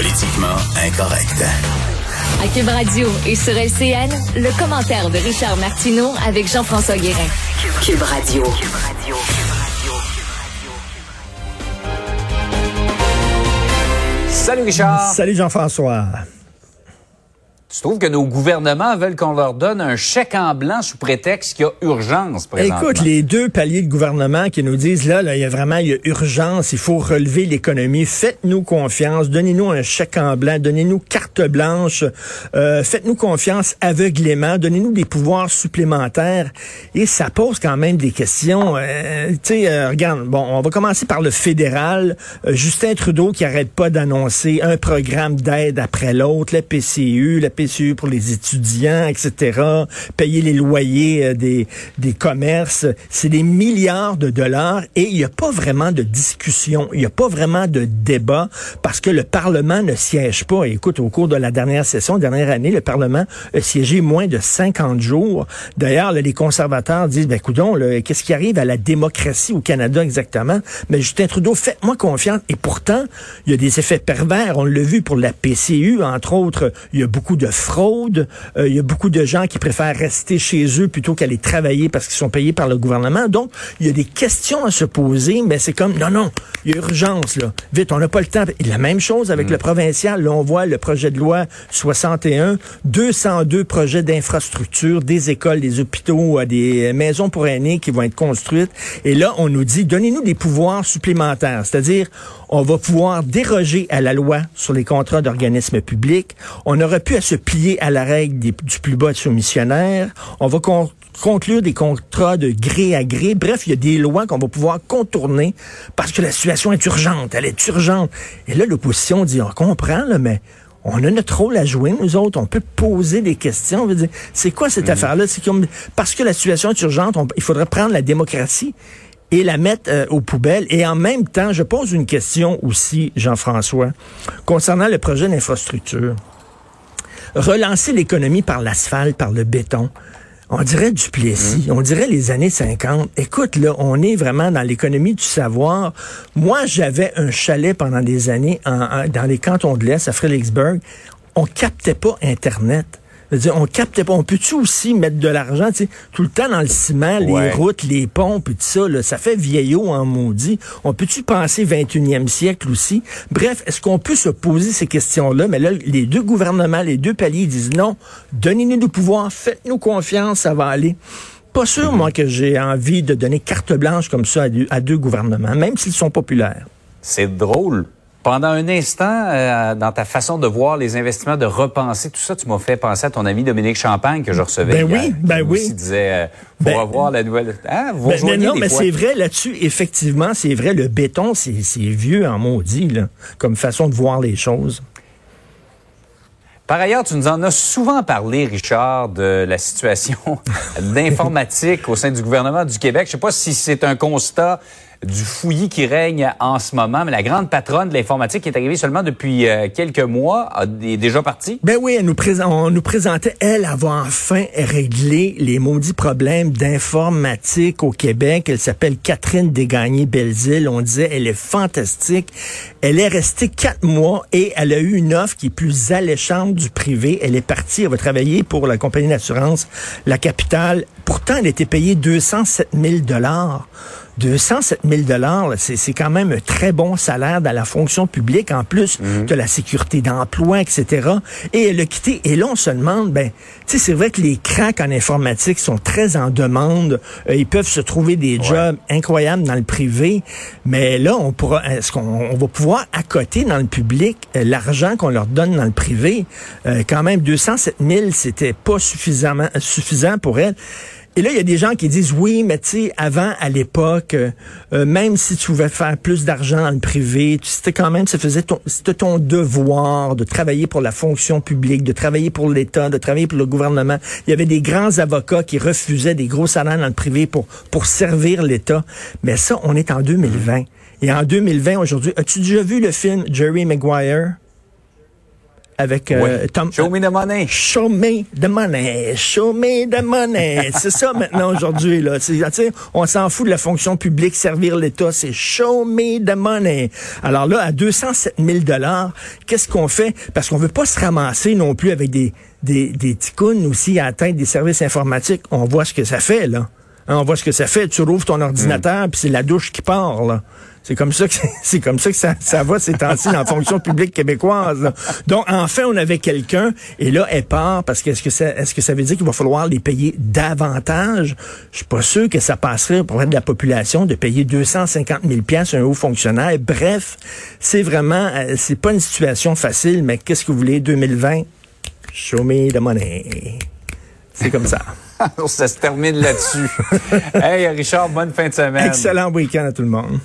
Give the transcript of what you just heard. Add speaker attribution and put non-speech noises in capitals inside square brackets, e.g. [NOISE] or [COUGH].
Speaker 1: Politiquement incorrect.
Speaker 2: À Cube Radio et sur LCN, le commentaire de Richard Martineau avec Jean-François Guérin. Cube Radio.
Speaker 3: Salut Richard.
Speaker 4: Salut Jean-François.
Speaker 3: Tu trouves que nos gouvernements veulent qu'on leur donne un chèque en blanc sous prétexte qu'il y a urgence?
Speaker 4: Écoute, les deux paliers de gouvernement qui nous disent là, là, il y a vraiment il y a urgence, il faut relever l'économie. Faites-nous confiance, donnez-nous un chèque en blanc, donnez-nous carte blanche, euh, faites-nous confiance aveuglément, donnez-nous des pouvoirs supplémentaires. Et ça pose quand même des questions. Euh, tu sais, euh, regarde, bon, on va commencer par le fédéral. Euh, Justin Trudeau qui arrête pas d'annoncer un programme d'aide après l'autre, la PCU, la Pour les étudiants, etc., payer les loyers euh, des, des commerces. C'est des milliards de dollars et il n'y a pas vraiment de discussion, il n'y a pas vraiment de débat parce que le Parlement ne siège pas. Écoute, au cours de la dernière session, dernière année, le Parlement a siégé moins de 50 jours. D'ailleurs, les conservateurs disent, ben, coudon, qu'est-ce qui arrive à la démocratie au Canada exactement? Mais Justin Trudeau, faites-moi confiance. Et pourtant, il y a des effets pervers. On l'a vu pour la PCU, entre autres. Il y a beaucoup de fraude. Euh, il y a beaucoup de gens qui préfèrent rester chez eux plutôt qu'aller travailler parce qu'ils sont payés par le gouvernement. Donc, il y a des questions à se poser, mais c'est comme, non, non, il y a urgence, là. Vite, on n'a pas le temps. Et la même chose avec le provincial. Là, on voit le projet de loi 61, 202 projets d'infrastructure, des écoles, des hôpitaux, euh, des maisons pour aînés qui vont être construites. Et là, on nous dit, donnez-nous des pouvoirs supplémentaires. C'est-à-dire, on va pouvoir déroger à la loi sur les contrats d'organismes publics. On aurait pu à se plier à la règle des- du plus bas soumissionnaire. On va con- conclure des contrats de gré à gré. Bref, il y a des lois qu'on va pouvoir contourner parce que la situation est urgente. Elle est urgente. Et là, l'opposition dit, on comprend, là, mais on a notre rôle à jouer, nous autres. On peut poser des questions. On veut dire, c'est quoi cette affaire-là? C'est comme, parce que la situation est urgente, on- il faudrait prendre la démocratie et la mettre euh, aux poubelles. Et en même temps, je pose une question aussi, Jean-François, concernant le projet d'infrastructure. Relancer l'économie par l'asphalte, par le béton. On dirait du Plessis, on dirait les années 50. Écoute, là, on est vraiment dans l'économie du savoir. Moi, j'avais un chalet pendant des années en- en- dans les cantons de l'Est, à Fredericksburg. On captait pas Internet. Je veux dire, on captait pas. On peut-tu aussi mettre de l'argent, tu sais, tout le temps dans le ciment, les routes, les ponts, puis tout ça, là, ça fait vieillot en maudit. On peut-tu penser 21e siècle aussi? Bref, est-ce qu'on peut se poser ces questions-là? Mais là, les deux gouvernements, les deux paliers disent non, donnez-nous du pouvoir, faites-nous confiance, ça va aller. Pas sûr, moi, que j'ai envie de donner carte blanche comme ça à deux, à deux gouvernements, même s'ils sont populaires.
Speaker 3: C'est drôle. Pendant un instant, euh, dans ta façon de voir les investissements, de repenser tout ça, tu m'as fait penser à ton ami Dominique Champagne que je recevais
Speaker 4: Ben
Speaker 3: hier,
Speaker 4: oui, ben oui.
Speaker 3: aussi disait, euh, faut
Speaker 4: Ben-
Speaker 3: revoir la nouvelle... Ah, vous
Speaker 4: Ben, non,
Speaker 3: des
Speaker 4: mais c'est vrai là-dessus, effectivement, c'est vrai, le béton, c'est vieux en maudit, là, comme façon de voir les choses.
Speaker 3: Par ailleurs, tu nous en as souvent parlé, Richard, de la situation [LAUGHS] d'informatique au sein du gouvernement du Québec. Je sais pas si c'est un constat du fouillis qui règne en ce moment, mais la grande patronne de l'informatique qui est arrivée seulement depuis euh, quelques mois est déjà partie.
Speaker 4: Ben oui, elle nous on nous présentait, elle, avoir enfin réglé les maudits problèmes d'informatique au Québec. Elle s'appelle Catherine Desgagnés-Belzile. On disait, elle est fantastique. Elle est restée quatre mois et elle a eu une offre qui est plus alléchante du privé. Elle est partie, elle va travailler pour la compagnie d'assurance La Capitale. Pourtant, elle était payée 207 000 dollars. 207 000 dollars, c'est c'est quand même un très bon salaire dans la fonction publique. En plus de la sécurité d'emploi, etc. Et elle a quitté. Et là, on se demande, ben, tu sais, c'est vrai que les cracks en informatique sont très en demande. Euh, ils peuvent se trouver des jobs incroyables dans le privé. Mais là, on pourra, est-ce qu'on on va pouvoir accoter dans le public euh, l'argent qu'on leur donne dans le privé? Euh, quand même, 207 000, c'était pas suffisamment suffisant pour elle. Et là, il y a des gens qui disent oui, mais tu sais, avant, à l'époque, euh, euh, même si tu pouvais faire plus d'argent dans le privé, c'était quand même, faisait ton, c'était ton devoir de travailler pour la fonction publique, de travailler pour l'État, de travailler pour le gouvernement. Il y avait des grands avocats qui refusaient des gros salaires dans le privé pour, pour servir l'État. Mais ça, on est en 2020. Et en 2020, aujourd'hui, as-tu déjà vu le film Jerry Maguire? Avec euh. Tom.
Speaker 3: Show me the money.
Speaker 4: Show me the money, show me the money. c'est ça maintenant aujourd'hui là. On s'en fout de la fonction publique, servir l'État, c'est show me the money. Alors là, à 207 000 dollars, qu'est-ce qu'on fait? Parce qu'on veut pas se ramasser non plus avec des des des ticounes aussi à atteindre des services informatiques. On voit ce que ça fait là. Hein, on voit ce que ça fait. Tu rouvres ton ordinateur, puis c'est la douche qui part là. C'est comme ça que [LAUGHS] c'est comme ça que ça, ça va ces temps-ci dans la fonction publique québécoise. là. Donc enfin on avait quelqu'un et là elle part parce que est-ce que ça est-ce que ça veut dire qu'il va falloir les payer davantage? Je suis pas sûr que ça passerait pour de la population de payer 250 000 pièces un haut fonctionnaire. Bref, c'est vraiment euh, c'est pas une situation facile, mais qu'est-ce que vous voulez? 2020 Show me the money. C'est comme ça. [LAUGHS]
Speaker 3: ça se termine là-dessus. [LAUGHS] hey, Richard, bonne fin de semaine.
Speaker 4: Excellent week-end à tout le monde.